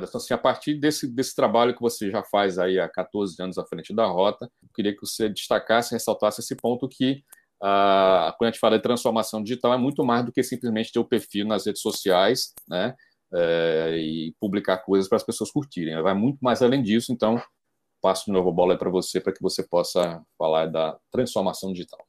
Anderson, assim, a partir desse, desse trabalho que você já faz aí há 14 anos à frente da Rota, eu queria que você destacasse, ressaltasse esse ponto que ah, quando a gente fala de transformação digital é muito mais do que simplesmente ter o perfil nas redes sociais, né, é, e publicar coisas para as pessoas curtirem. Vai muito mais além disso, então passo de novo a bola para você para que você possa falar da transformação digital.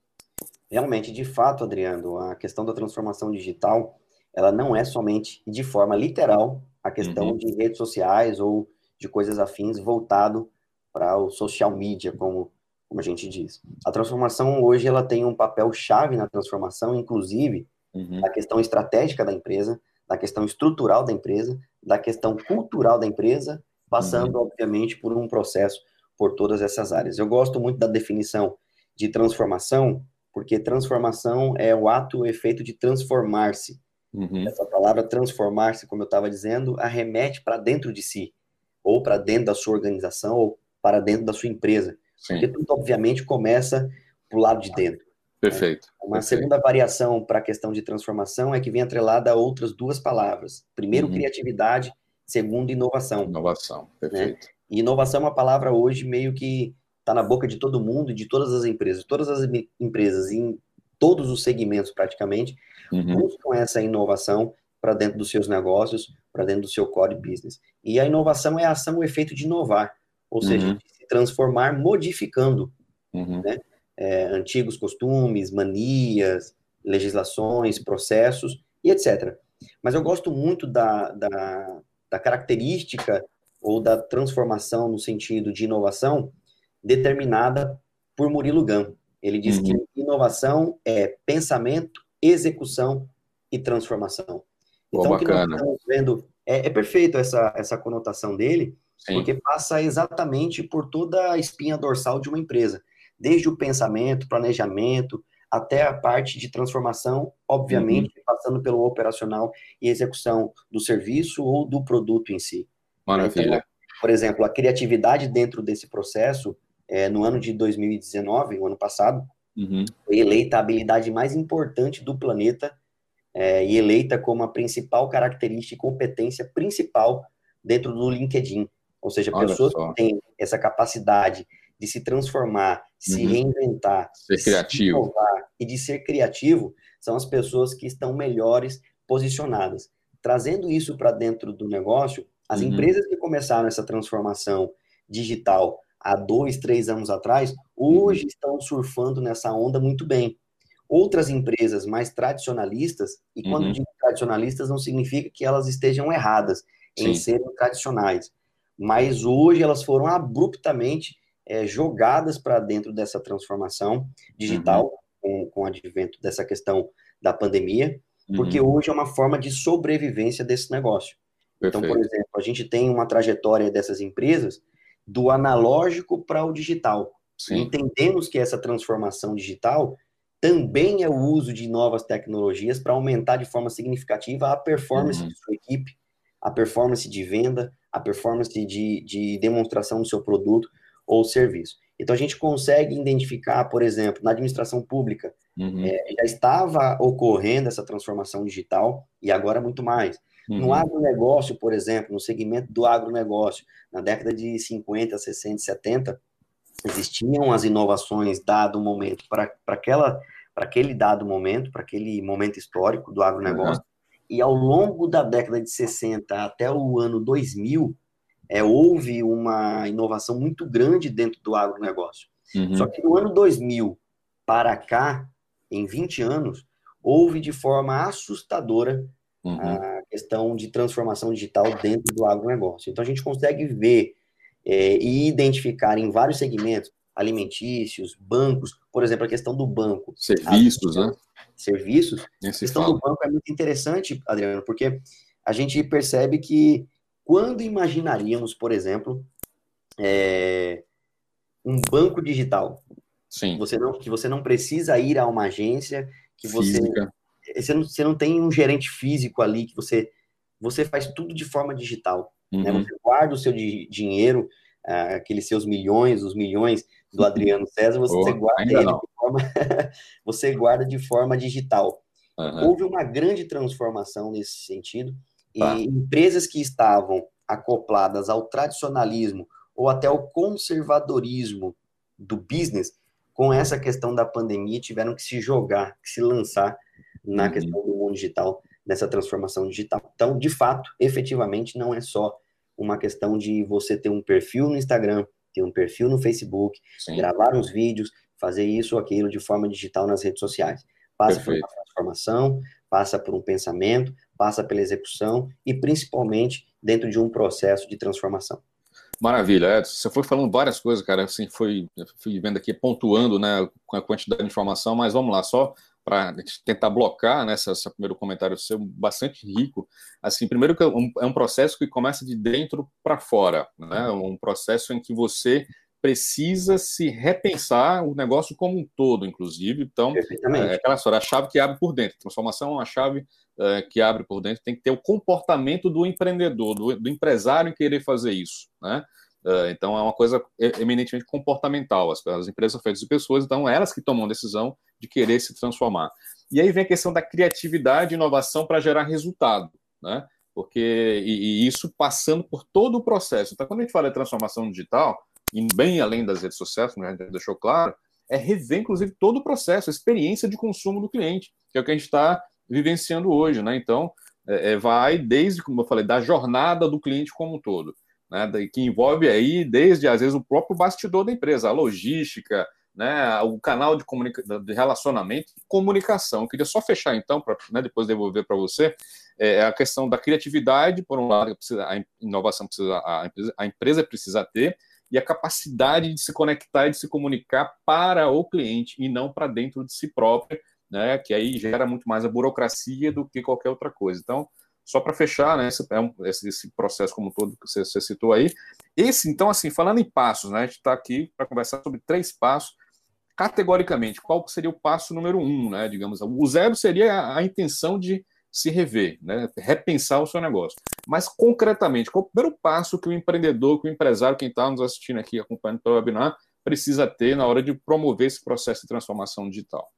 Realmente, de fato, Adriano, a questão da transformação digital, ela não é somente de forma literal a questão uhum. de redes sociais ou de coisas afins voltado para o social media, como, como a gente diz. A transformação hoje ela tem um papel chave na transformação, inclusive uhum. questão estratégica da empresa, da questão estrutural da empresa, da questão cultural da empresa, passando, uhum. obviamente, por um processo por todas essas áreas. Eu gosto muito da definição de transformação, porque transformação é o ato, o efeito de transformar-se. Uhum. Essa palavra transformar-se, como eu estava dizendo, arremete para dentro de si, ou para dentro da sua organização, ou para dentro da sua empresa. Sim. Porque tudo, obviamente, começa para o lado de dentro. Perfeito. Né? Uma perfeito. segunda variação para a questão de transformação é que vem atrelada a outras duas palavras. Primeiro, uhum. criatividade. Segundo, inovação. Inovação, né? perfeito. Né? E inovação é uma palavra hoje meio que está na boca de todo mundo e de todas as empresas. Todas as empresas, em todos os segmentos praticamente, uhum. buscam essa inovação para dentro dos seus negócios, para dentro do seu core business. E a inovação é a ação, o efeito de inovar, ou seja, uhum. de se transformar modificando uhum. né? é, antigos costumes, manias, legislações, processos e etc. Mas eu gosto muito da, da, da característica ou da transformação no sentido de inovação determinada por Murilo Gun. Ele diz uhum. que inovação é pensamento, execução e transformação. Então, o que nós estamos vendo é, é, perfeito essa, essa conotação dele, Sim. porque passa exatamente por toda a espinha dorsal de uma empresa, desde o pensamento, planejamento, até a parte de transformação, obviamente, uhum. passando pelo operacional e execução do serviço ou do produto em si. Maravilha. Então, por exemplo, a criatividade dentro desse processo, é, no ano de 2019, o ano passado, uhum. foi eleita a habilidade mais importante do planeta é, e eleita como a principal característica e competência principal dentro do LinkedIn. Ou seja, Olha pessoas só. que têm essa capacidade de se transformar, uhum. se reinventar, ser criativo. Se e de ser criativo, são as pessoas que estão melhores posicionadas. Trazendo isso para dentro do negócio, as uhum. empresas que começaram essa transformação digital há dois, três anos atrás, hoje uhum. estão surfando nessa onda muito bem. Outras empresas mais tradicionalistas, e quando uhum. digo tradicionalistas, não significa que elas estejam erradas em Sim. serem tradicionais, mas hoje elas foram abruptamente é, jogadas para dentro dessa transformação digital, uhum. com, com o advento dessa questão da pandemia, porque uhum. hoje é uma forma de sobrevivência desse negócio. Perfeito. Então, por exemplo, a gente tem uma trajetória dessas empresas do analógico para o digital. Sim. Entendemos que essa transformação digital também é o uso de novas tecnologias para aumentar de forma significativa a performance uhum. de sua equipe, a performance de venda, a performance de, de demonstração do seu produto ou serviço. Então, a gente consegue identificar, por exemplo, na administração pública, uhum. é, já estava ocorrendo essa transformação digital e agora muito mais. Uhum. No agronegócio, por exemplo, no segmento do agronegócio, na década de 50, 60, 70, existiam as inovações dado o momento para aquela para aquele dado momento, para aquele momento histórico do agronegócio. Uhum. E ao longo da década de 60 até o ano 2000, é, houve uma inovação muito grande dentro do agronegócio. Uhum. Só que no ano 2000 para cá, em 20 anos, houve de forma assustadora uhum. a questão de transformação digital dentro do agronegócio. Então, a gente consegue ver é, e identificar em vários segmentos, alimentícios, bancos, por exemplo, a questão do banco. Serviços, né? Serviços. a questão fala. do banco é muito interessante, Adriano, porque a gente percebe que quando imaginaríamos, por exemplo, é, um banco digital, Sim. Você não, que você não precisa ir a uma agência, que Física. Você não, você não tem um gerente físico ali que você você faz tudo de forma digital. Né? Uhum. Né? Você guarda o seu dinheiro, uh, aqueles seus milhões, os milhões do Adriano César, você, oh, guarda ele de forma, você guarda de forma digital. Uhum. Houve uma grande transformação nesse sentido e tá. empresas que estavam acopladas ao tradicionalismo ou até ao conservadorismo do business, com essa questão da pandemia, tiveram que se jogar, que se lançar na uhum. questão do mundo digital, nessa transformação digital. Então, de fato, efetivamente, não é só uma questão de você ter um perfil no Instagram, ter um perfil no Facebook, Sim. gravar uns vídeos, fazer isso ou aquilo de forma digital nas redes sociais. Passa Perfeito. por uma transformação, passa por um pensamento, passa pela execução e principalmente dentro de um processo de transformação. Maravilha, Edson. Você foi falando várias coisas, cara. Assim, foi fui vendo aqui, pontuando, né, com a quantidade de informação. Mas vamos lá, só para tentar blocar né, esse, primeiro comentário seu, bastante rico. Assim, primeiro que é um, é um processo que começa de dentro para fora, né? Um processo em que você precisa se repensar o negócio como um todo, inclusive. Então, é aquela história, a chave que abre por dentro. Transformação é uma chave é, que abre por dentro. Tem que ter o comportamento do empreendedor, do, do empresário em querer fazer isso, né? É, então, é uma coisa eminentemente comportamental. As, as empresas são feitas de pessoas, então elas que tomam a decisão de querer se transformar. E aí vem a questão da criatividade e inovação para gerar resultado, né? Porque, e, e isso passando por todo o processo. Então, quando a gente fala de transformação digital, e bem além das redes sociais, como a gente deixou claro, é rever, inclusive, todo o processo, a experiência de consumo do cliente, que é o que a gente está vivenciando hoje, né? Então, é, é, vai desde, como eu falei, da jornada do cliente como um todo, né? Que envolve aí, desde, às vezes, o próprio bastidor da empresa, a logística, né, o canal de, de relacionamento e comunicação. Eu queria só fechar, então, para né, depois devolver para você, é, a questão da criatividade, por um lado, a inovação precisa, a empresa, a empresa precisa ter, e a capacidade de se conectar e de se comunicar para o cliente e não para dentro de si próprio, né, que aí gera muito mais a burocracia do que qualquer outra coisa. Então, só para fechar, né, esse, é esse, esse, processo como todo que você, você, citou aí. Esse, então, assim, falando em passos, né, a gente está aqui para conversar sobre três passos. Categoricamente, qual seria o passo número um, né, digamos? O zero seria a, a intenção de se rever, né? repensar o seu negócio. Mas, concretamente, qual é o primeiro passo que o empreendedor, que o empresário, quem está nos assistindo aqui, acompanhando pelo webinar, precisa ter na hora de promover esse processo de transformação digital?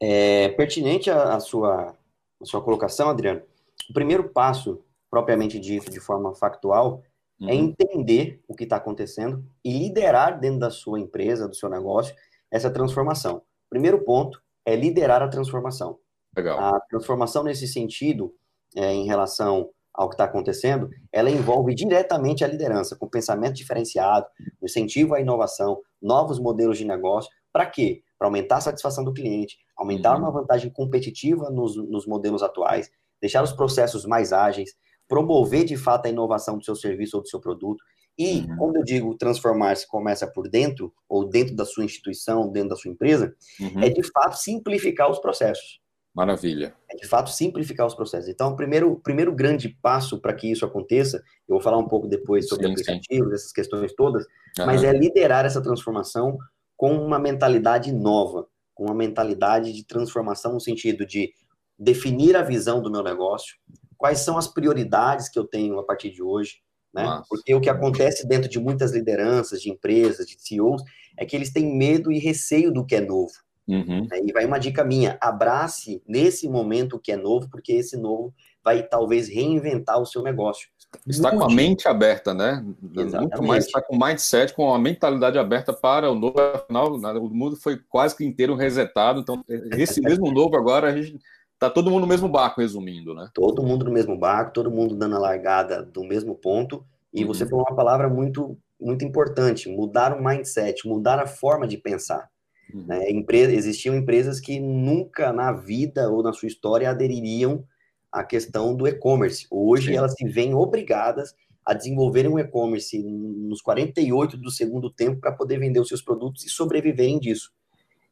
É pertinente a, a sua, a sua colocação, Adriano. O primeiro passo, propriamente dito, de forma factual, é uhum. é entender o que está acontecendo e liderar dentro da sua empresa, do seu negócio, essa transformação. Primeiro ponto é liderar a transformação. Legal. A transformação nesse sentido, é, em relação ao que está acontecendo, ela envolve diretamente a liderança, com pensamento diferenciado, incentivo à inovação, novos modelos de negócio. Para quê? Para aumentar a satisfação do cliente, aumentar uhum. uma vantagem competitiva nos, nos modelos atuais, deixar os processos mais ágeis, promover de fato a inovação do seu serviço ou do seu produto. E, uhum. quando eu digo transformar-se começa por dentro, ou dentro da sua instituição, dentro da sua empresa, uhum. é de fato simplificar os processos. Maravilha. É de fato simplificar os processos. Então, o primeiro, primeiro grande passo para que isso aconteça, eu vou falar um pouco depois sobre sim, aplicativos, sim. essas questões todas, uhum. mas é liderar essa transformação com uma mentalidade nova, com uma mentalidade de transformação no sentido de definir a visão do meu negócio, quais são as prioridades que eu tenho a partir de hoje, né? Porque o que acontece dentro de muitas lideranças, de empresas, de CEOs, é que eles têm medo e receio do que é novo. Uhum. Né? E vai uma dica minha: abrace nesse momento o que é novo, porque esse novo vai talvez reinventar o seu negócio. Está com a mente aberta, né? Exatamente. Muito mais está com mindset, com a mentalidade aberta para o novo. Afinal, o mundo foi quase que inteiro resetado. Então, esse mesmo novo agora, a gente está todo mundo no mesmo barco, resumindo, né? Todo mundo no mesmo barco, todo mundo dando a largada do mesmo ponto. E uhum. você falou uma palavra muito, muito importante: mudar o mindset, mudar a forma de pensar. Uhum. Né? Empresa, existiam empresas que nunca na vida ou na sua história adeririam à questão do e-commerce. Hoje Sim. elas se veem obrigadas a desenvolverem um e-commerce nos 48 do segundo tempo para poder vender os seus produtos e sobreviverem disso.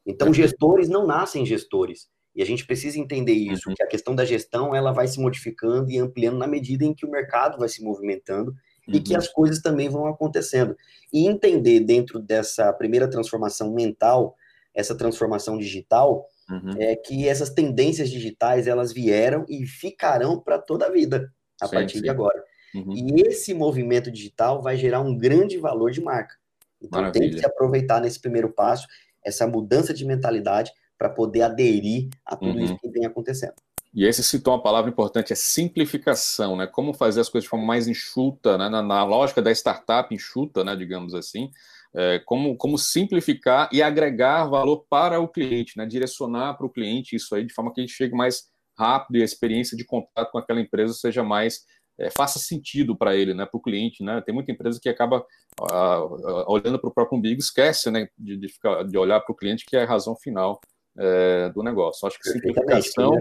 Então, gestores não nascem gestores. E a gente precisa entender isso, uhum. que a questão da gestão ela vai se modificando e ampliando na medida em que o mercado vai se movimentando uhum. e que uhum. as coisas também vão acontecendo. E entender dentro dessa primeira transformação mental essa transformação digital, uhum. é que essas tendências digitais elas vieram e ficarão para toda a vida a sim, partir sim. de agora. Uhum. E esse movimento digital vai gerar um grande valor de marca. Então Maravilha. tem que se aproveitar nesse primeiro passo essa mudança de mentalidade para poder aderir a tudo uhum. isso que vem acontecendo. E esse citou uma palavra importante, é simplificação, né? Como fazer as coisas de forma mais enxuta, né? na, na lógica da startup enxuta, né? digamos assim, é, como, como simplificar e agregar valor para o cliente, né? direcionar para o cliente isso aí de forma que a gente chegue mais rápido e a experiência de contato com aquela empresa seja mais é, faça sentido para ele, né, para o cliente, né? Tem muita empresa que acaba uh, olhando para o próprio umbigo, esquece, né, de, de, ficar, de olhar para o cliente que é a razão final é, do negócio. Acho que simplificação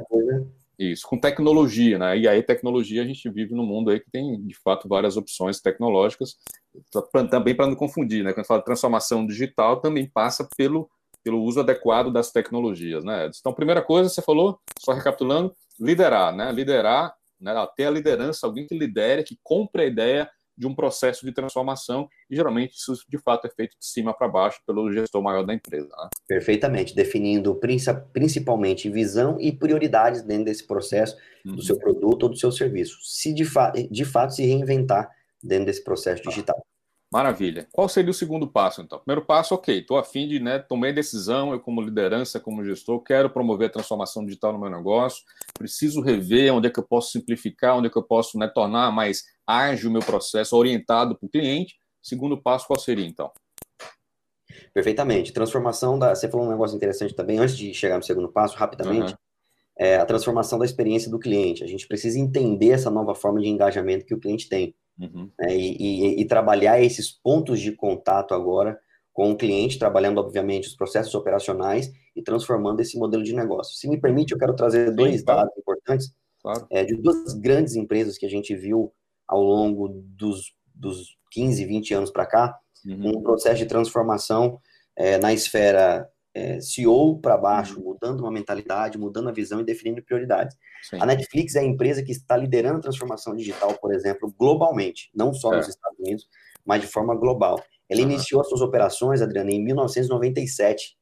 isso, com tecnologia, né? E aí, tecnologia, a gente vive num mundo aí que tem, de fato, várias opções tecnológicas, também para não confundir, né? Quando fala de transformação digital, também passa pelo, pelo uso adequado das tecnologias, né? Então, primeira coisa, você falou, só recapitulando, liderar, né? Liderar, né? ter a liderança, alguém que lidere, que compre a ideia de um processo de transformação, e geralmente isso de fato é feito de cima para baixo pelo gestor maior da empresa. Né? Perfeitamente, definindo principalmente visão e prioridades dentro desse processo uhum. do seu produto ou do seu serviço, se de, fa de fato se reinventar dentro desse processo tá. digital. Maravilha. Qual seria o segundo passo, então? Primeiro passo, ok, estou afim de, né, tomei decisão, eu como liderança, como gestor, quero promover a transformação digital no meu negócio, preciso rever onde é que eu posso simplificar, onde é que eu posso né, tornar mais ágil o meu processo, orientado para o cliente. Segundo passo, qual seria, então? Perfeitamente. Transformação da... Você falou um negócio interessante também, antes de chegar no segundo passo, rapidamente, uhum. é a transformação da experiência do cliente. A gente precisa entender essa nova forma de engajamento que o cliente tem. Uhum. Né, e, e, e, trabalhar esses pontos de contato agora com o cliente, trabalhando, obviamente, os processos operacionais e transformando esse modelo de negócio. Se me permite, eu quero trazer dois Sim, dados importantes claro. é, de duas grandes empresas que a gente viu ao longo dos, dos 15, 20 anos para cá, uhum. um processo de transformação é, na esfera é, CEO para baixo, uhum. mudando uma mentalidade, mudando a visão e definindo prioridades. Sim. A Netflix é a empresa que está liderando a transformação digital, por exemplo, globalmente, não só é. nos Estados Unidos, mas de forma global. Ela uhum. iniciou suas operações, Adriana, em 1997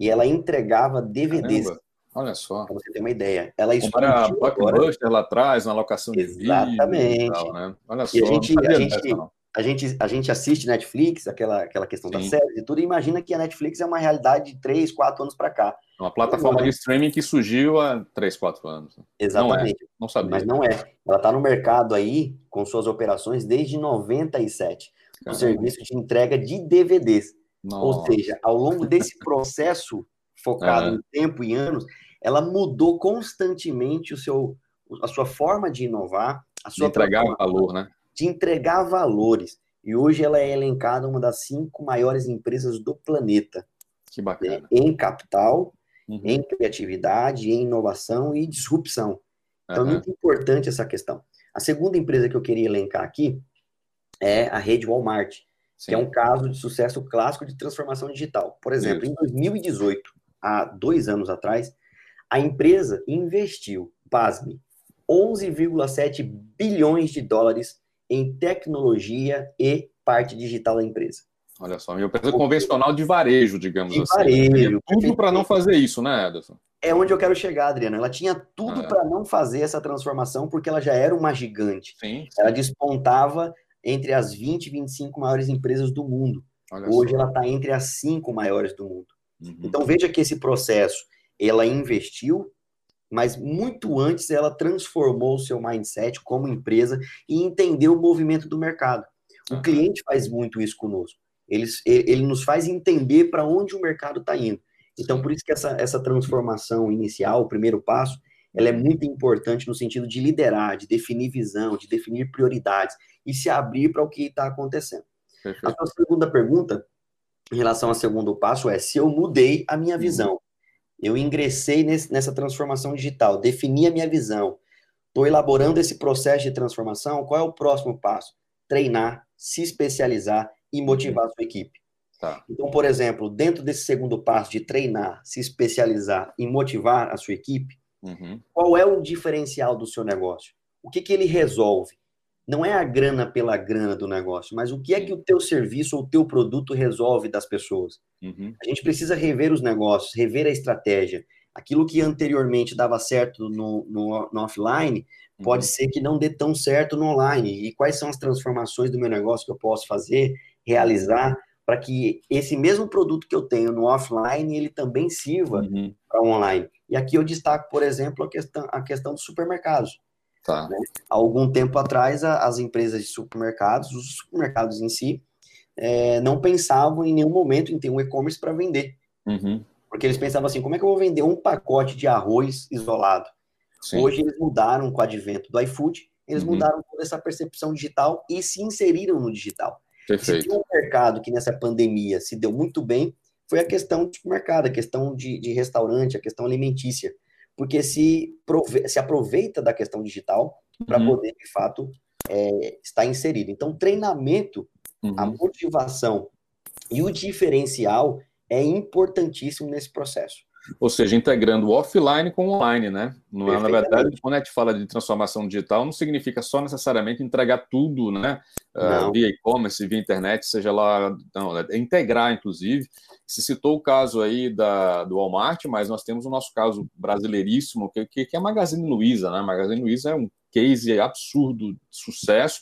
e ela entregava DVDs. Caramba. Olha só. Para você ter uma ideia. Ela Para Blockbuster lá atrás, na locação de vídeo. Exatamente. Né? Olha só. E a gente, a gente, a gente, a gente assiste Netflix, aquela, aquela questão Sim. das séries e tudo, e imagina que a Netflix é uma realidade de 3, 4 anos para cá. Uma plataforma não, de streaming que surgiu há 3, 4 anos. Exatamente. Não, é. não sabia. Mas não é. Ela está no mercado aí, com suas operações, desde 97. No serviço de entrega de DVDs. Nossa. Ou seja, ao longo desse processo focado é. em tempo e anos, ela mudou constantemente o seu, a sua forma de inovar, a sua de entregar valor, né? De entregar valores. E hoje ela é elencada uma das cinco maiores empresas do planeta. Que bacana. Né? Em capital, uhum. em criatividade, em inovação e disrupção. Então, uhum. é muito importante essa questão. A segunda empresa que eu queria elencar aqui é a rede Walmart, Sim. que é um caso de sucesso clássico de transformação digital. Por exemplo, Isso. em 2018, há dois anos atrás, a empresa investiu, pasme, 11,7 bilhões de dólares em tecnologia e parte digital da empresa. Olha só, uma empresa convencional de varejo, digamos de assim. Varejo. Tudo para não fazer isso, né, Ederson? É onde eu quero chegar, Adriana. Ela tinha tudo ah, é. para não fazer essa transformação, porque ela já era uma gigante. Sim, sim. Ela despontava entre as 20 e 25 maiores empresas do mundo. Olha Hoje só. ela está entre as cinco maiores do mundo. Uhum. Então veja que esse processo, ela investiu, mas muito antes ela transformou o seu mindset como empresa e entendeu o movimento do mercado. O uhum. cliente faz muito isso conosco. Ele, ele nos faz entender para onde o mercado está indo. Então, por isso que essa, essa transformação inicial, o primeiro passo, ela é muito importante no sentido de liderar, de definir visão, de definir prioridades e se abrir para o que está acontecendo. Perfeito. A sua segunda pergunta, em relação ao segundo passo, é se eu mudei a minha uhum. visão. Eu ingressei nesse, nessa transformação digital, defini a minha visão, estou elaborando esse processo de transformação. Qual é o próximo passo? Treinar, se especializar e motivar a sua equipe. Tá. Então, por exemplo, dentro desse segundo passo de treinar, se especializar e motivar a sua equipe, uhum. qual é o diferencial do seu negócio? O que, que ele resolve? Não é a grana pela grana do negócio, mas o que é que o teu serviço ou o teu produto resolve das pessoas. Uhum. A gente precisa rever os negócios, rever a estratégia. Aquilo que anteriormente dava certo no, no, no offline, uhum. pode ser que não dê tão certo no online. E quais são as transformações do meu negócio que eu posso fazer, realizar, para que esse mesmo produto que eu tenho no offline, ele também sirva uhum. para o online. E aqui eu destaco, por exemplo, a questão, a questão dos supermercados. Tá. Né? Há algum tempo atrás, as empresas de supermercados, os supermercados em si, é, não pensavam em nenhum momento em ter um e-commerce para vender. Uhum. Porque eles pensavam assim, como é que eu vou vender um pacote de arroz isolado? Sim. Hoje eles mudaram com o advento do iFood, eles uhum. mudaram toda essa percepção digital e se inseriram no digital. Perfeito. Se tem um mercado que nessa pandemia se deu muito bem, foi a questão do supermercado, a questão de, de restaurante, a questão alimentícia. Porque se, prove se aproveita da questão digital para uhum. poder, de fato, é, estar inserido. Então, treinamento, uhum. a motivação e o diferencial é importantíssimo nesse processo. Ou seja, integrando o offline com o online, né? Não é, na verdade, quando a gente fala de transformação digital, não significa só necessariamente entregar tudo, né? Uh, via e-commerce, via internet, seja lá. Não, é integrar, inclusive. Se citou o caso aí da, do Walmart, mas nós temos o nosso caso brasileiríssimo, que, que, que é a Magazine Luiza, né? A Magazine Luiza é um case absurdo de sucesso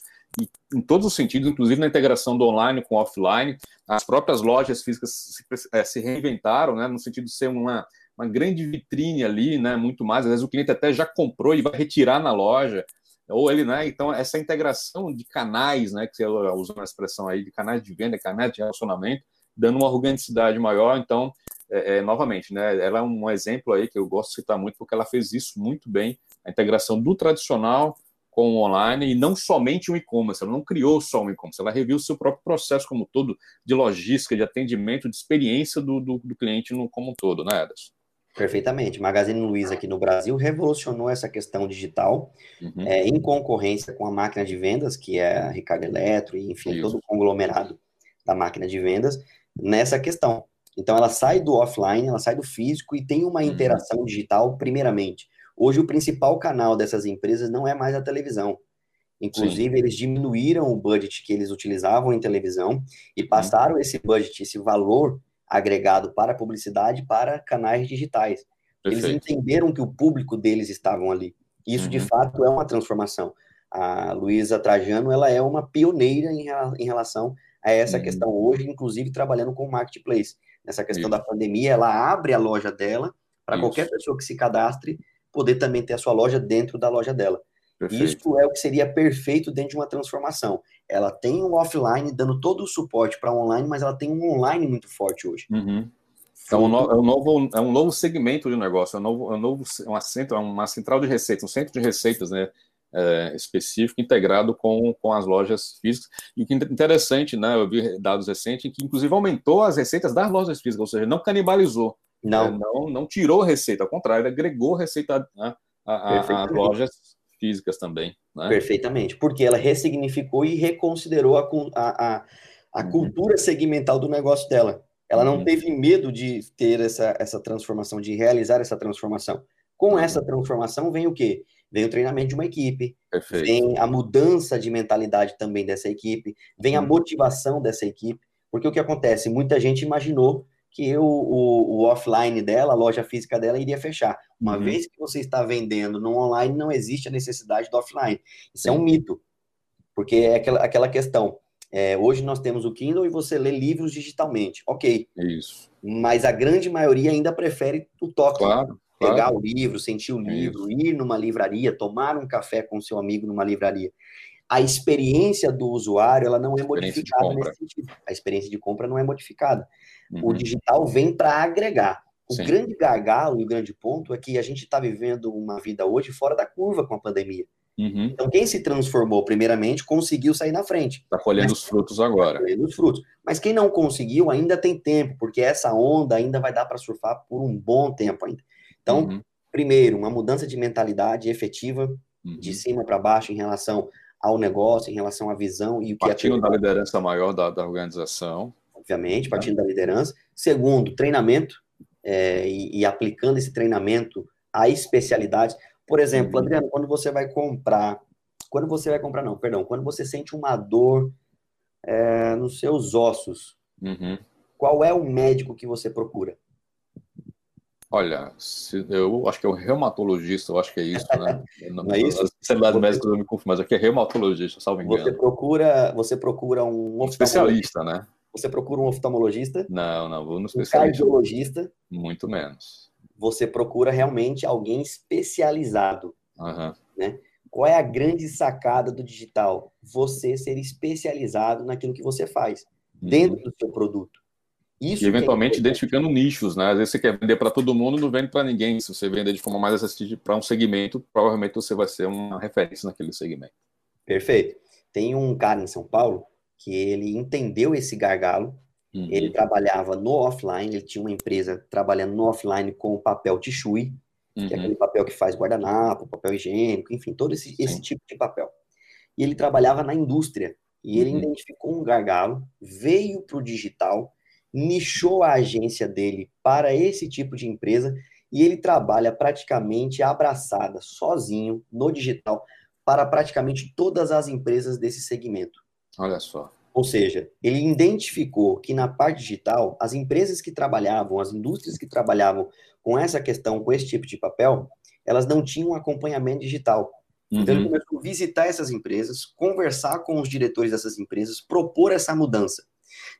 em todos os sentidos, inclusive na integração do online com o offline. As próprias lojas físicas se, é, se reinventaram, né, no sentido de ser uma, uma grande vitrine ali, né, muito mais. Às vezes o cliente até já comprou e vai retirar na loja, ou ele, né, então essa integração de canais, né, que você usou a expressão aí, de canais de venda, canais de relacionamento, dando uma organicidade maior. Então, é, é, novamente, né, ela é um exemplo aí que eu gosto de citar muito, porque ela fez isso muito bem, a integração do tradicional com o online e não somente o e-commerce. Ela não criou só o e-commerce, ela reviu o seu próprio processo como todo de logística, de atendimento, de experiência do, do, do cliente no, como um todo, né, Ederson? Perfeitamente. Magazine Luiza aqui no Brasil revolucionou essa questão digital uhum. é, em concorrência com a máquina de vendas, que é a Ricardo Eletro, e enfim, Isso. todo o conglomerado da máquina de vendas, nessa questão. Então, ela sai do offline, ela sai do físico e tem uma uhum. interação digital, primeiramente. Hoje, o principal canal dessas empresas não é mais a televisão. Inclusive, Sim. eles diminuíram o budget que eles utilizavam em televisão e passaram esse budget, esse valor agregado para publicidade para canais digitais. Perfeito. Eles entenderam que o público deles estavam ali. Isso, uhum. de fato, é uma transformação. A Luísa Trajano, ela é uma pioneira em, em relação a essa uhum. questão hoje, inclusive trabalhando com marketplace. Nessa questão Isso. da pandemia, ela abre a loja dela para qualquer pessoa que se cadastre poder também ter a sua loja dentro da loja dela. Perfeito. Isso é o que seria perfeito dentro de uma transformação. Ela tem um offline dando todo o suporte para online, mas ela tem um online muito forte hoje. Uhum. É um, no, é, um novo, é um novo segmento de negócio, é um novo, é um novo uma, centro, é uma central de receitas, um centro de receitas né, é, específico integrado com, com as lojas físicas. E o que é interessante, né, eu vi dados recentes, que inclusive aumentou as receitas das lojas físicas, ou seja, não canibalizou. Não. É, não, não tirou receita, ao contrário, agregou receita às lojas físicas também. Né? Perfeitamente, porque ela ressignificou e reconsiderou a, a, a uhum. cultura segmental do negócio dela. Ela não uhum. teve medo de ter essa, essa transformação, de realizar essa transformação. Com uhum. essa transformação vem o quê? Vem o treinamento de uma equipe, Perfeito. vem a mudança de mentalidade também dessa equipe, vem a uhum. motivação dessa equipe, porque o que acontece? Muita gente imaginou que o, o, o, offline dela, a loja física dela, iria fechar. Uma uhum. vez que você está vendendo no online, não existe a necessidade do offline. Isso é um mito, porque é aquela, aquela questão. É, hoje nós temos o Kindle e você lê livros digitalmente, ok. Isso. Mas a grande maioria ainda prefere o toque. Claro. Pegar claro. o livro, sentir o livro, Isso. ir numa livraria, tomar um café com seu amigo numa livraria a experiência do usuário ela não é modificada nesse sentido. A experiência de compra não é modificada. Uhum. O digital vem para agregar. O Sim. grande gargalo e o grande ponto é que a gente está vivendo uma vida hoje fora da curva com a pandemia. Uhum. Então, quem se transformou primeiramente conseguiu sair na frente. Está colhendo Mas, os frutos agora. Tá colhendo os frutos. Mas quem não conseguiu ainda tem tempo, porque essa onda ainda vai dar para surfar por um bom tempo ainda. Então, uhum. primeiro, uma mudança de mentalidade efetiva, de uhum. cima para baixo, em relação ao negócio, em relação à visão e o que partindo é da liderança maior da, da organização. Obviamente, tá. partindo da liderança. Segundo, treinamento é, e, e, aplicando esse treinamento a especialidades. Por exemplo, uhum. Adriano, quando você vai comprar, quando você vai comprar, não, perdão, quando você sente uma dor é, nos seus ossos, uhum. qual é o médico que você procura? Olha, se, eu acho que é um reumatologista, eu acho que é isso, né? Não, é isso? As especialidades médicas eu me confundo, mas aqui é reumatologista, salvo engano. Você procura, você procura um, um especialista, né? Você procura um oftalmologista? Não, não, vou no especialista. Um cardiologista? Muito menos. você procura realmente alguém especializado. Uhum. Né? Qual é a grande sacada do digital? Você ser especializado naquilo que você faz, uhum. dentro do seu produto. Isso e eventualmente é identificando nichos, né? Às vezes você quer vender para todo mundo, não vende para ninguém. Se você vender de forma mais acessível para um segmento, provavelmente você vai ser uma referência naquele segmento. Perfeito. Tem um cara em São Paulo que ele entendeu esse gargalo. Uhum. Ele trabalhava no offline, ele tinha uma empresa trabalhando no offline com o papel Tichui, uhum. que é uhum. aquele papel que faz guardanapo, papel higiênico, enfim, todo esse, esse tipo de papel. E ele trabalhava na indústria. E ele uhum. identificou um gargalo, veio para o digital, nichou a agência dele para esse tipo de empresa e ele trabalha praticamente abraçada, sozinho, no digital, para praticamente todas as empresas desse segmento. Olha só. Ou seja, ele identificou que na parte digital, as empresas que trabalhavam, as indústrias que trabalhavam com essa questão, com esse tipo de papel, elas não tinham acompanhamento digital. Uhum. Então ele uhum. começou a visitar essas empresas, conversar com os diretores dessas empresas, propor essa mudança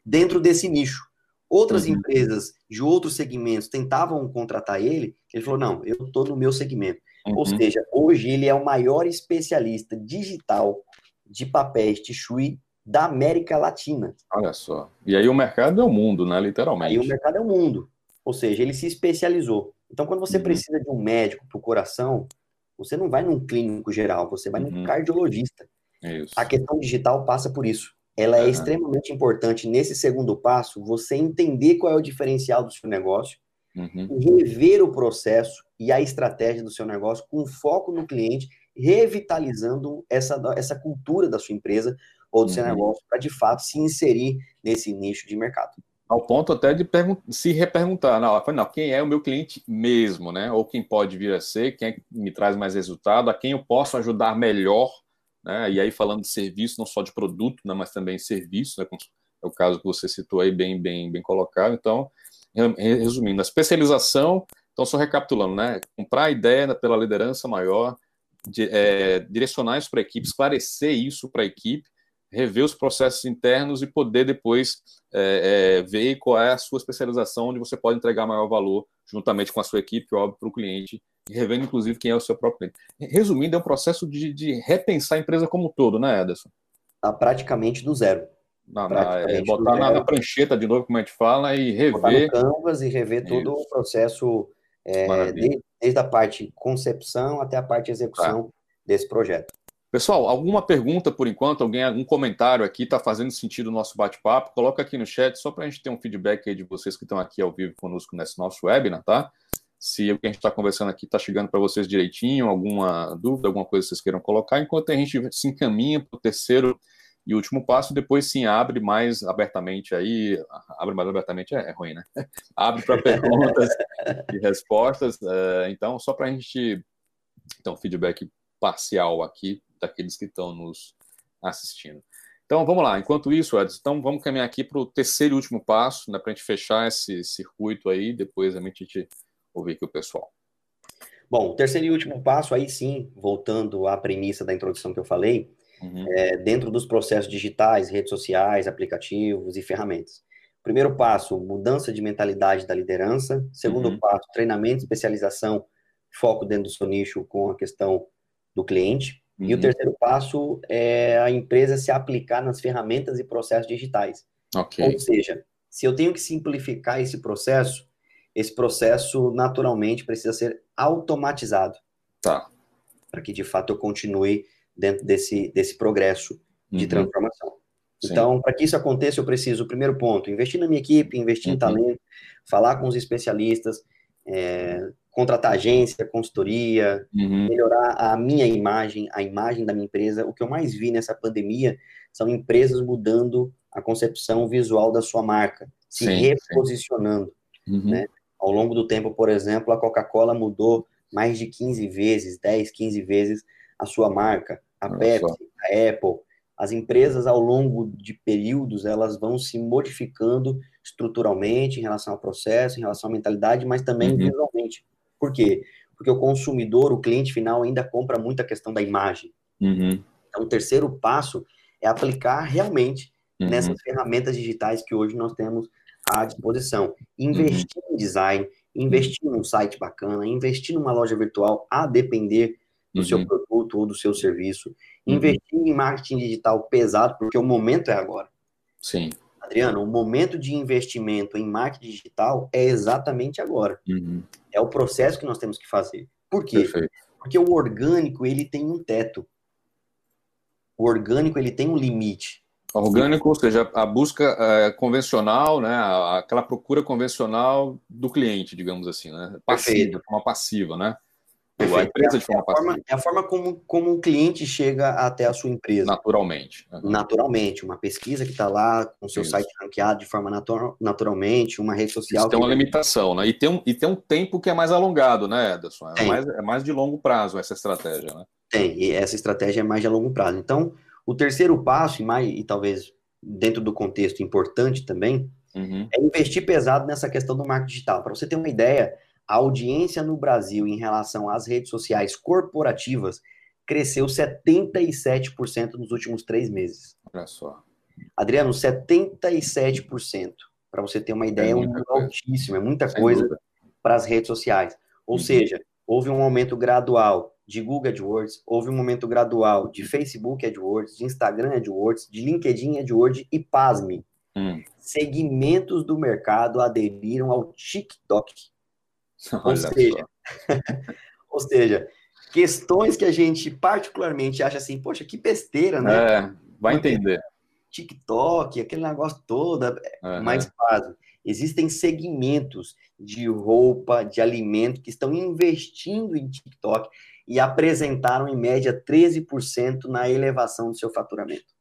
dentro desse nicho. Outras uhum. empresas de outros segmentos tentavam contratar ele, ele falou: não, eu estou no meu segmento. Uhum. Ou seja, hoje ele é o maior especialista digital de papéis Tichui da América Latina. Olha só. E aí o mercado é o mundo, né? Literalmente. Aí o mercado é o mundo. Ou seja, ele se especializou. Então, quando você uhum. precisa de um médico para o coração, você não vai num clínico geral, você vai uhum. num cardiologista. Isso. A questão digital passa por isso. Ela é uhum. extremamente importante nesse segundo passo, você entender qual é o diferencial do seu negócio, uhum. rever o processo e a estratégia do seu negócio com foco no cliente, revitalizando essa, essa cultura da sua empresa ou do uhum. seu negócio para de fato se inserir nesse nicho de mercado. Ao ponto até de se reperguntar, não, não, quem é o meu cliente mesmo, né? Ou quem pode vir a ser, quem é que me traz mais resultado, a quem eu posso ajudar melhor, né? E aí falando de serviço, não só de produto, né, mas também serviço, né? Como é o caso que você citou aí bem, bem, bem colocado. Então, resumindo, a especialização, então só recapitulando, né? Comprar a ideia pela liderança maior, de, é, direcionar isso para a equipe, esclarecer isso para a equipe, rever os processos internos e poder depois é, é, ver qual é a sua especialização, onde você pode entregar maior valor juntamente com a sua equipe, óbvio, para o cliente, revendo inclusive quem é o seu próprio cliente. Resumindo, é um processo de, de repensar a empresa como um todo, né, Ederson? Tá praticamente do zero. Na, é, botar na, na, prancheta de novo, como a gente fala, e rever. Botar no Canvas e rever todo Isso. o processo, é, desde, desde, a parte concepção até a parte execução tá. desse projeto. Pessoal, alguma pergunta por enquanto? Alguém, algum comentário aqui? Está fazendo sentido o nosso bate-papo? Coloca aqui no chat, só para a gente ter um feedback aí de vocês que estão aqui ao vivo conosco nesse nosso webinar, tá? Se o que a gente está conversando aqui está chegando para vocês direitinho, alguma dúvida, alguma coisa que vocês queiram colocar, enquanto a gente se encaminha para o terceiro e último passo, depois sim abre mais abertamente aí, abre mais abertamente é, é ruim, né? abre para perguntas e respostas. É, então, só para a gente, então, feedback parcial aqui daqueles que estão nos assistindo. Então, vamos lá. Enquanto isso, Edson, então vamos caminhar aqui para o terceiro e último passo, né, para a gente fechar esse circuito aí, depois a gente ouvir aqui o pessoal. Bom, terceiro e último passo, aí sim, voltando à premissa da introdução que eu falei, uhum. é, dentro dos processos digitais, redes sociais, aplicativos e ferramentas. Primeiro passo, mudança de mentalidade da liderança. Segundo uhum. passo, treinamento, especialização, foco dentro do seu nicho com a questão do cliente. Uhum. E o uhum. terceiro passo é a empresa se aplicar nas ferramentas e processos digitais. Okay. Ou seja, se eu tenho que simplificar esse processo, esse processo naturalmente precisa ser automatizado. Tá. Para que de fato eu continue dentro desse, desse progresso de uhum. transformação. Sim. Então, para que isso aconteça, eu preciso, primeiro ponto, investir na minha equipe, investir uhum. em talento, falar com os especialistas, é, contratar agência, consultoria, uhum. melhorar a minha imagem, a imagem da minha empresa. O que eu mais vi nessa pandemia são empresas mudando a concepção visual da sua marca, se sim, reposicionando. Sim. Uhum. Né? Ao longo do tempo, por exemplo, a Coca-Cola mudou mais de 15 vezes, 10, 15 vezes a sua marca. A. Pepsi, a Apple, as empresas ao longo de períodos, elas vão se modificando estruturalmente em relação ao processo, em relação à mentalidade, mas também uhum. visualmente. Por quê? Porque o consumidor, o cliente final, ainda compra muito a questão da imagem. Uhum. Então, o terceiro passo é aplicar realmente uhum. nessas ferramentas digitais que hoje nós temos à disposição. Investir uhum. em design, investir num site bacana, investir numa loja virtual, a depender do uhum. seu produto ou do seu serviço, uhum. investir em marketing digital pesado, porque o momento é agora. Sim. Adriano, o momento de investimento em marketing digital é exatamente agora. Uhum. É o processo que nós temos que fazer. Por quê? Perfeito. Porque o orgânico, ele tem um teto. O orgânico, ele tem um limite. Orgânico, ou seja, a busca é, convencional, né, aquela procura convencional do cliente, digamos assim, né, passiva, de forma passiva, né? A empresa de forma, é a forma passiva. É a forma como, como o cliente chega até a sua empresa. Naturalmente. Uhum. Naturalmente. Uma pesquisa que está lá com o seu Isso. site ranqueado de forma natural, naturalmente, uma rede social. Isso tem uma limitação, né? E tem, um, e tem um tempo que é mais alongado, né, Ederson? É mais, é mais de longo prazo essa estratégia, né? Tem, e essa estratégia é mais de longo prazo. Então, o terceiro passo, e, mais, e talvez dentro do contexto importante também, uhum. é investir pesado nessa questão do marketing digital. Para você ter uma ideia, a audiência no Brasil em relação às redes sociais corporativas cresceu 77% nos últimos três meses. Olha só. Adriano, 77%. Para você ter uma ideia, é, um número altíssimo, é muita Sem coisa para as redes sociais. Ou uhum. seja, houve um aumento gradual de Google AdWords, houve um momento gradual de Facebook AdWords, de Instagram AdWords, de LinkedIn AdWords e, pasme, hum. segmentos do mercado aderiram ao TikTok. Ou seja, ou seja, questões que a gente particularmente acha assim, poxa, que besteira, né? É, vai entender. TikTok, aquele negócio todo, uhum. mais fácil. Existem segmentos de roupa, de alimento que estão investindo em TikTok e apresentaram em média 13% na elevação do seu faturamento.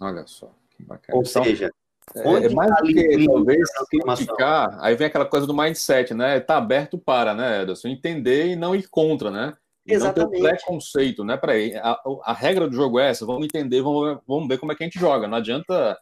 Olha só, que bacana. Ou então, seja, é, é mais tá do que talvez criticar, aí vem aquela coisa do mindset, né? Tá aberto para, né, Ederson? Entender e não ir contra, né? E Exatamente. Não ter preconceito, né? Peraí, a, a regra do jogo é essa, vamos entender, vamos, vamos ver como é que a gente joga. Não adianta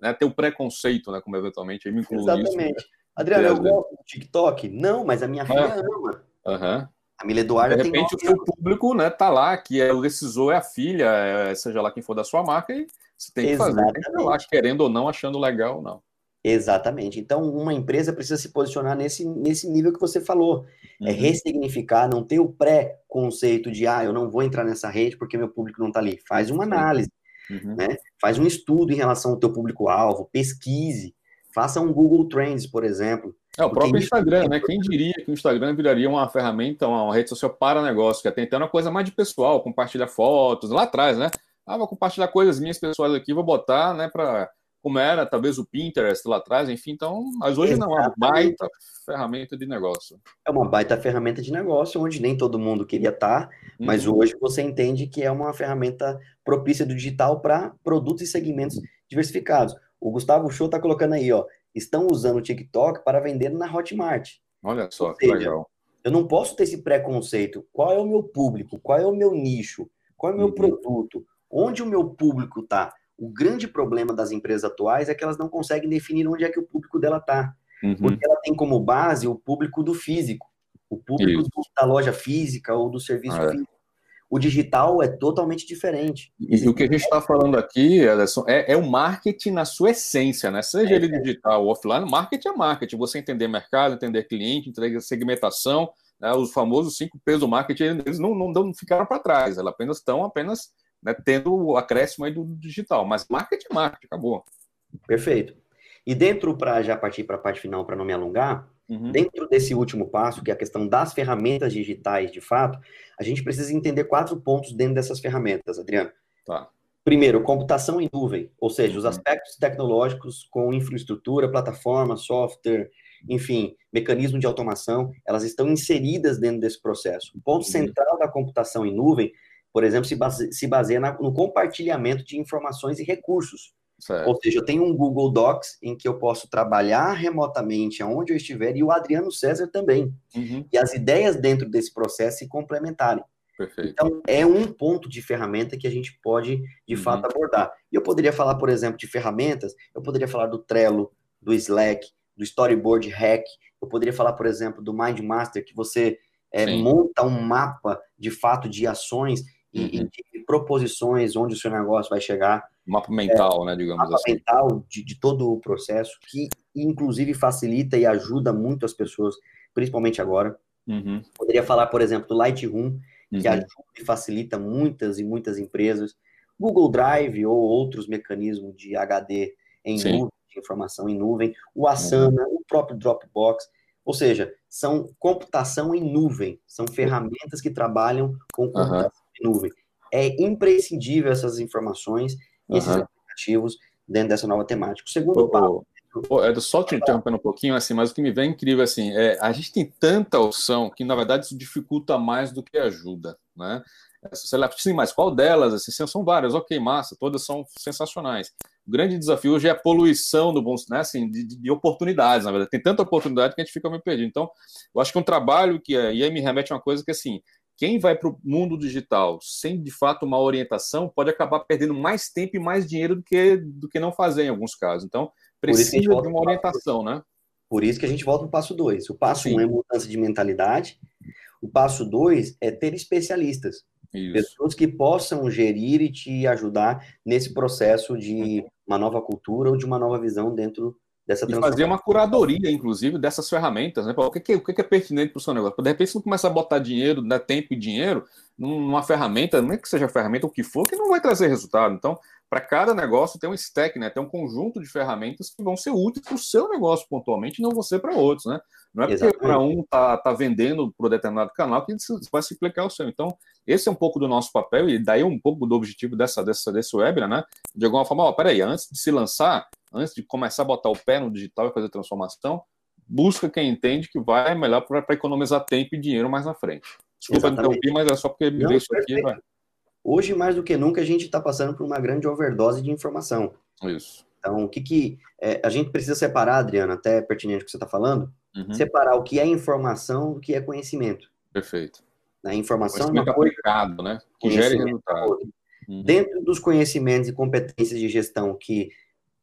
né, ter o preconceito, né? Como eventualmente me incluo Exatamente. Nisso, né? Adriano, eu gosto do TikTok? Não, mas a minha filha é. ama. Uhum. A Milha Eduarda De repente, o seu público né, tá lá, que é o decisor é a filha, é, seja lá quem for da sua marca, e você tem que Exatamente. fazer. Tem que lá, querendo ou não, achando legal ou não. Exatamente. Então, uma empresa precisa se posicionar nesse, nesse nível que você falou. É uhum. É ressignificar, não ter o pré-conceito de, ah, eu não vou entrar nessa rede porque meu público não está ali. Faz uma análise, uhum. né? Faz um estudo em relação ao teu público-alvo, pesquise, faça um Google Trends, por exemplo. É, o próprio Instagram, né? Quem diria que o Instagram viraria uma ferramenta, uma rede social para negócio, que até então é uma coisa mais de pessoal, compartilhar fotos, lá atrás, né? Ah, vou compartilhar coisas minhas pessoais aqui, vou botar, né, para como era talvez o Pinterest lá atrás, enfim, então, mas hoje Exatamente. não, é uma baita ferramenta de negócio. É uma baita ferramenta de negócio, onde nem todo mundo queria estar, mas uhum. hoje você entende que é uma ferramenta propícia do digital para produtos e segmentos diversificados. O Gustavo Show está colocando aí, ó, estão usando o TikTok para vender na Hotmart. Olha só, que legal. Eu não posso ter esse preconceito. Qual é o meu público? Qual é o meu nicho? Qual é o meu uhum. produto? Onde o meu público está? O grande problema das empresas atuais é que elas não conseguem definir onde é que o público dela está. Uhum. Porque ela tem como base o público do físico, o público da loja física ou do serviço ah, é. físico. O digital é totalmente diferente. E, o que a gente está falando aqui, Ederson, é, é, o marketing na sua essência, né? Seja é, ele digital ou offline, marketing é marketing. Você entender mercado, entender cliente, entender segmentação, né? os famosos cinco P's do marketing, eles não, não, não ficaram para trás, eles apenas estão apenas né, tendo o acréscimo aí do digital. Mas marketing é marketing, acabou. Perfeito. E dentro, para já partir para a parte final, para não me alongar, Uhum. Dentro desse último passo, que é a questão das ferramentas digitais, de fato, a gente precisa entender quatro pontos dentro dessas ferramentas, Adriano. Tá. Primeiro, computação em nuvem, ou seja, os uhum. aspectos tecnológicos com infraestrutura, plataforma, software, enfim, mecanismo de automação, elas estão inseridas dentro desse processo. O ponto uhum. central da computação em nuvem, por exemplo, se baseia, se baseia no compartilhamento de informações e recursos. Certo. Ou seja, eu tenho um Google Docs em que eu posso trabalhar remotamente aonde eu estiver e o Adriano César também. Uhum. E as ideias dentro desse processo se complementarem. Perfeito. Então, é um ponto de ferramenta que a gente pode, de uhum. fato, abordar. E eu poderia falar, por exemplo, de ferramentas, eu poderia falar do Trello, do Slack, do Storyboard Hack, eu poderia falar, por exemplo, do Mind Master, que você é, monta um mapa, de fato, de ações e, uhum. e de proposições onde o seu negócio vai chegar. Mapa mental, é, né, digamos mapa assim. mental de, de todo o processo, que inclusive facilita e ajuda muito as pessoas principalmente agora. Uhum. Poderia falar, por exemplo, do Lightroom, que uhum. ajuda e facilita muitas e muitas empresas. Google Drive ou outros mecanismos de HD em Sim. nuvem, de informação em nuvem, o Asana, uhum. o próprio Dropbox. Ou seja, são computação em nuvem, são ferramentas que trabalham com computação uhum. Nuvem. É imprescindível essas informações, esses aplicativos dentro dessa nova temática. O segundo passo Pô, é só te interrompendo um pouquinho, assim, mas o que me vem incrível, assim, é a gente tem tanta opção que, na verdade, isso dificulta mais do que ajuda, né? Sim, mas qual delas? Assim, são várias, ok, massa, todas são sensacionais. O grande desafio hoje é a poluição do bom, né, assim, de, de, oportunidades, na verdade. Tem tanta oportunidade que a gente fica meio perdido. Então, eu acho que é um trabalho que, e aí me remete a uma coisa que, assim, quem vai para o mundo digital sem de fato uma orientação pode acabar perdendo mais tempo e mais dinheiro do que, do que não fazer em alguns casos. Então, precisa de uma orientação, né? Por isso que a gente volta para o passo 2. O passo 1 um é mudança de mentalidade. O passo 2 é ter especialistas. Isso. Pessoas que possam gerir e te ajudar nesse processo de uma nova cultura ou de uma nova visão dentro dessa e fazer uma curadoria, inclusive, dessas ferramentas, né? O que é, o que é pertinente para o seu negócio? De repente, você não começa a botar dinheiro, né, tempo e dinheiro numa ferramenta, não é que seja ferramenta, o que for, que não vai trazer resultado. Então, para cada negócio tem um stack, né? Tem um conjunto de ferramentas que vão ser úteis para o seu negócio pontualmente, não você para outros, né? Não é porque para um tá, tá vendendo para um determinado canal que vai se explicar o seu. Então, esse é um pouco do nosso papel e daí um pouco do objetivo dessa, dessa desse webinar, né? De alguma forma, ó, peraí, antes de se lançar, antes de começar a botar o pé no digital e fazer transformação, busca quem entende que vai melhor para economizar tempo e dinheiro mais na frente. Desculpa interromper, mas é só porque me veio isso aqui. Vai. Hoje, mais do que nunca, a gente está passando por uma grande overdose de informação. Isso. Então, o que, que é, a gente precisa separar, Adriano, até pertinente o que você está falando, uhum. separar o que é informação do que é conhecimento. Perfeito. A informação é uma coisa, aplicado, né? Que gere é resultado. Uhum. Dentro dos conhecimentos e competências de gestão que,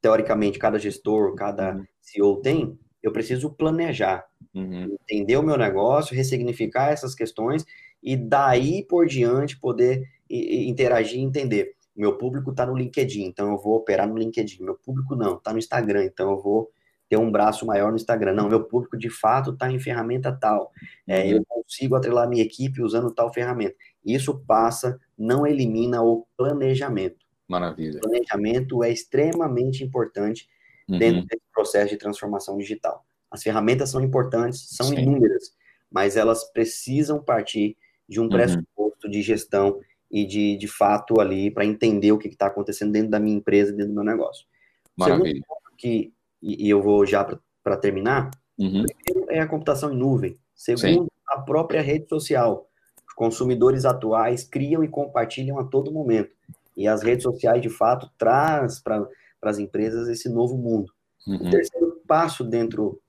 teoricamente, cada gestor, cada uhum. CEO tem, eu preciso planejar, uhum. entender o meu negócio, ressignificar essas questões e daí por diante poder interagir e entender. Meu público está no LinkedIn, então eu vou operar no LinkedIn. Meu público não, está no Instagram, então eu vou ter um braço maior no Instagram. Não, meu público de fato está em ferramenta tal. É, uhum. eu consigo atrelar minha equipe usando tal ferramenta. Isso passa, não elimina o planejamento. Maravilha. O planejamento é extremamente importante uhum. dentro desse processo de transformação digital. As ferramentas são importantes, são Sim. inúmeras, mas elas precisam partir de um uhum. pressuposto de gestão e de, de fato ali para entender o que está acontecendo dentro da minha empresa, dentro do meu negócio. Maravilha. Que, e, e eu vou já para terminar, uhum. primeiro é a computação em nuvem. Segundo, Sim. a própria rede social. Os consumidores atuais criam e compartilham a todo momento. E as redes sociais, de fato, traz para as empresas esse novo mundo. Uhum. O terceiro passo dentro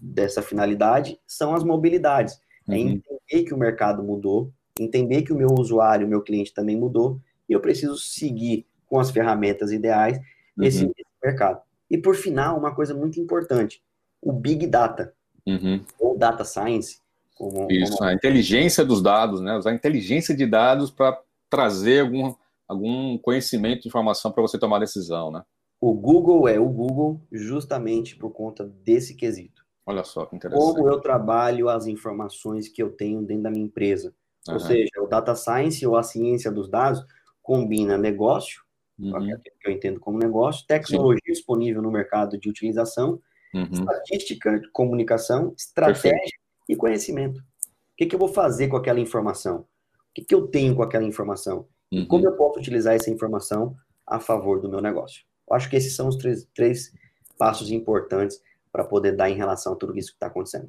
dessa finalidade são as mobilidades. É uhum. É entender que o mercado mudou, entender que o meu usuário, o meu cliente também mudou, e eu preciso seguir com as ferramentas ideais nesse uhum. mercado. E por final, uma coisa muito importante, o Big Data, uhum. ou Data Science. Como, Isso, como... a inteligência dos dados, né? Usar a inteligência de dados para trazer algum, algum conhecimento, informação para você tomar decisão, né? O Google é o Google justamente por conta desse quesito. Olha só que interessante. Como eu trabalho as informações que eu tenho dentro da minha empresa. Uhum. Ou seja, o data science ou a ciência dos dados combina negócio, uhum. que eu entendo como negócio, tecnologia Sim. disponível no mercado de utilização, uhum. estatística, comunicação, estratégia Perfeito. e conhecimento. O que, que, eu vou fazer com aquela informação? O que, que eu tenho com aquela informação? E como uhum. eu posso utilizar essa informação a favor do meu negócio? Eu acho que esses são os três, três passos importantes para poder dar em relação a tudo isso que está acontecendo.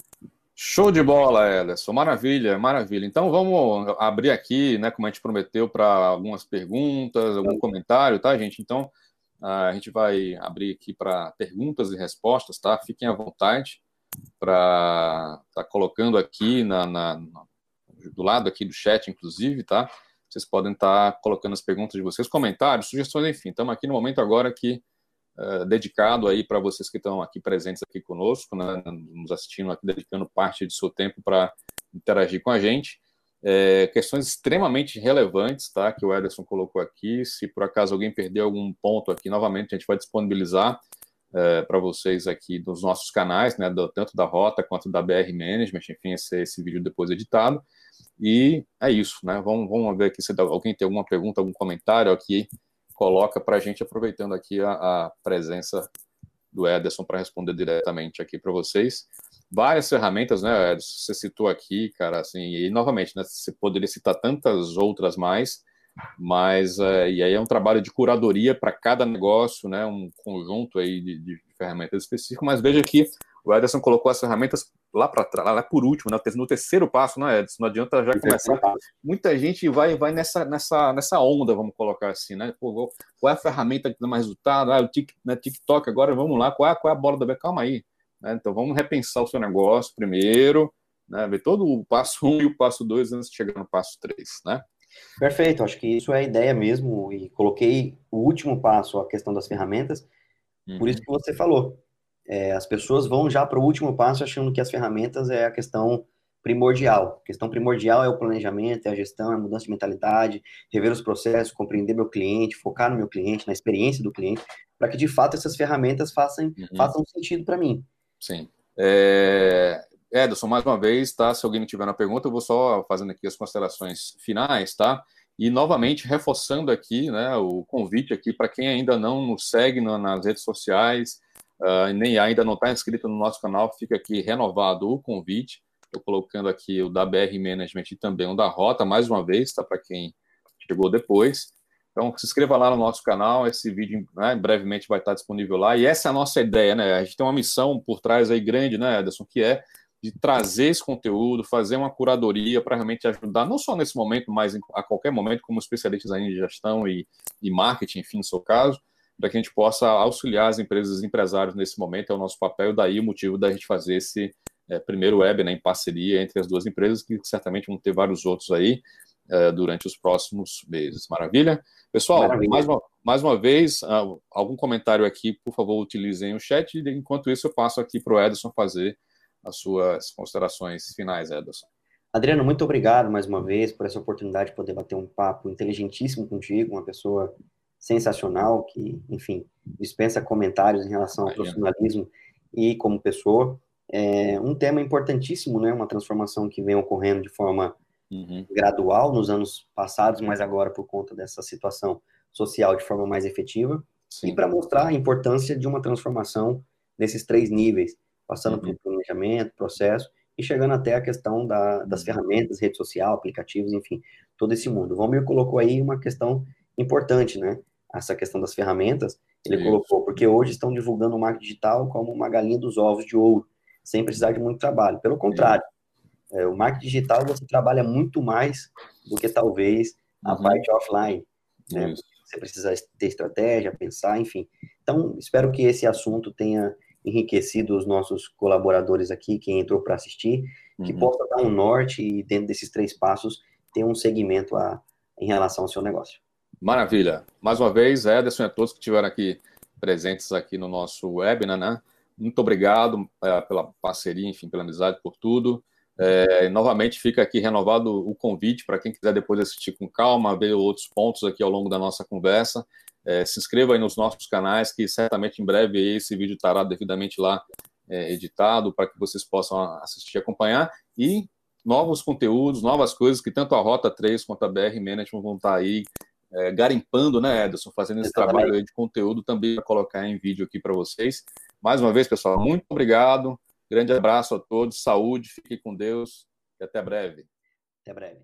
Show de bola, Ederson. Maravilha, maravilha. Então vamos abrir aqui, né, como a gente prometeu, para algumas perguntas, algum comentário, tá, gente? Então a gente vai abrir aqui para perguntas e respostas, tá? Fiquem à vontade para estar tá colocando aqui na, na, do lado aqui do chat, inclusive, tá? Vocês podem estar tá colocando as perguntas de vocês, comentários, sugestões, enfim. Estamos aqui no momento agora que eh, dedicado aí para vocês que estão aqui presentes aqui conosco, né, nos assistindo aqui, dedicando parte do seu tempo para interagir com a gente. É, questões extremamente relevantes, tá? Que o Ederson colocou aqui. Se por acaso alguém perdeu algum ponto aqui, novamente a gente vai disponibilizar é, para vocês aqui nos nossos canais, né, do, tanto da Rota quanto da BR Management, enfim, esse, esse vídeo depois editado. E é isso, né? Vamos, vamos ver aqui se alguém tem alguma pergunta, algum comentário aqui, coloca para a gente, aproveitando aqui a, a presença do Ederson para responder diretamente aqui para vocês. Várias ferramentas, né, Ederson? Você citou aqui, cara, assim, e novamente, né, você poderia citar tantas outras mais, mas é, e aí é um trabalho de curadoria para cada negócio, né, um conjunto aí de, de ferramentas específicas, mas veja que o Ederson colocou as ferramentas lá para trás, lá por último, né, no terceiro passo, não é, Edson? Não adianta já começar. Muita gente vai vai nessa, nessa, nessa onda, vamos colocar assim, né? Pô, qual é a ferramenta que dá mais resultado? Ah, o né, TikTok, agora vamos lá, qual é, qual é a bola da Calma aí. Né? Então vamos repensar o seu negócio primeiro, né? ver todo o passo 1 um e o passo 2 antes de chegar no passo 3, né? Perfeito, acho que isso é a ideia mesmo, e coloquei o último passo, a questão das ferramentas, uhum. por isso que você falou é, as pessoas vão já para o último passo achando que as ferramentas é a questão primordial. A questão primordial é o planejamento, é a gestão, é a mudança de mentalidade, rever os processos, compreender meu cliente, focar no meu cliente, na experiência do cliente, para que de fato essas ferramentas façam, uhum. façam sentido para mim. Sim. É... Ederson, mais uma vez, tá? Se alguém não tiver na pergunta, eu vou só fazendo aqui as considerações finais, tá? E novamente reforçando aqui, né, o convite aqui para quem ainda não nos segue nas redes sociais, uh, nem ainda não está inscrito no nosso canal, fica aqui renovado o convite. Estou colocando aqui o da BR Management e também o da Rota, mais uma vez, tá? Para quem chegou depois. Então, se inscreva lá no nosso canal, esse vídeo né, brevemente vai estar disponível lá. E essa é a nossa ideia, né? A gente tem uma missão por trás aí grande, né, Ederson, que é de trazer esse conteúdo, fazer uma curadoria para realmente ajudar, não só nesse momento, mas a qualquer momento, como especialistas em gestão e, e marketing, enfim, no seu caso, para que a gente possa auxiliar as empresas e empresários nesse momento, é o nosso papel, daí o motivo da gente fazer esse é, primeiro web né, em parceria entre as duas empresas, que certamente vão ter vários outros aí é, durante os próximos meses. Maravilha? Pessoal, Maravilha. Mais, uma, mais uma vez, uh, algum comentário aqui, por favor, utilizem o chat, e enquanto isso eu passo aqui para o Ederson fazer as suas considerações finais, Ederson. Adriano, muito obrigado mais uma vez por essa oportunidade de poder bater um papo inteligentíssimo contigo, uma pessoa sensacional, que, enfim, dispensa comentários em relação ao profissionalismo e como pessoa. É um tema importantíssimo, né? Uma transformação que vem ocorrendo de forma uhum. gradual nos anos passados, mas agora por conta dessa situação social de forma mais efetiva. Sim. E para mostrar a importância de uma transformação nesses três níveis, passando uhum. pelo planejamento, processo e chegando até a questão da, das uhum. ferramentas, rede social, aplicativos, enfim, todo esse mundo. O Valmir colocou aí uma questão importante, né? Essa questão das ferramentas, ele Isso. colocou, porque hoje estão divulgando o marketing digital como uma galinha dos ovos de ouro, sem precisar de muito trabalho. Pelo contrário, é, o marketing digital você trabalha muito mais do que talvez a uhum. parte offline. Né? Você precisa ter estratégia, pensar, enfim. Então, espero que esse assunto tenha enriquecido os nossos colaboradores aqui, quem entrou para assistir, que uhum. possa dar um norte e dentro desses três passos ter um segmento a, em relação ao seu negócio. Maravilha. Mais uma vez, Ederson e a todos que estiveram aqui presentes aqui no nosso webinar, né? Muito obrigado é, pela parceria, enfim, pela amizade, por tudo. É, novamente fica aqui renovado o convite para quem quiser depois assistir com calma, ver outros pontos aqui ao longo da nossa conversa. É, se inscreva aí nos nossos canais, que certamente em breve esse vídeo estará devidamente lá é, editado para que vocês possam assistir e acompanhar. E novos conteúdos, novas coisas que tanto a Rota 3 quanto a BR Management vão estar aí é, garimpando, né, Ederson, fazendo esse Exatamente. trabalho de conteúdo também para colocar em vídeo aqui para vocês. Mais uma vez, pessoal, muito obrigado. Grande abraço a todos, saúde, fiquem com Deus e até breve. Até breve.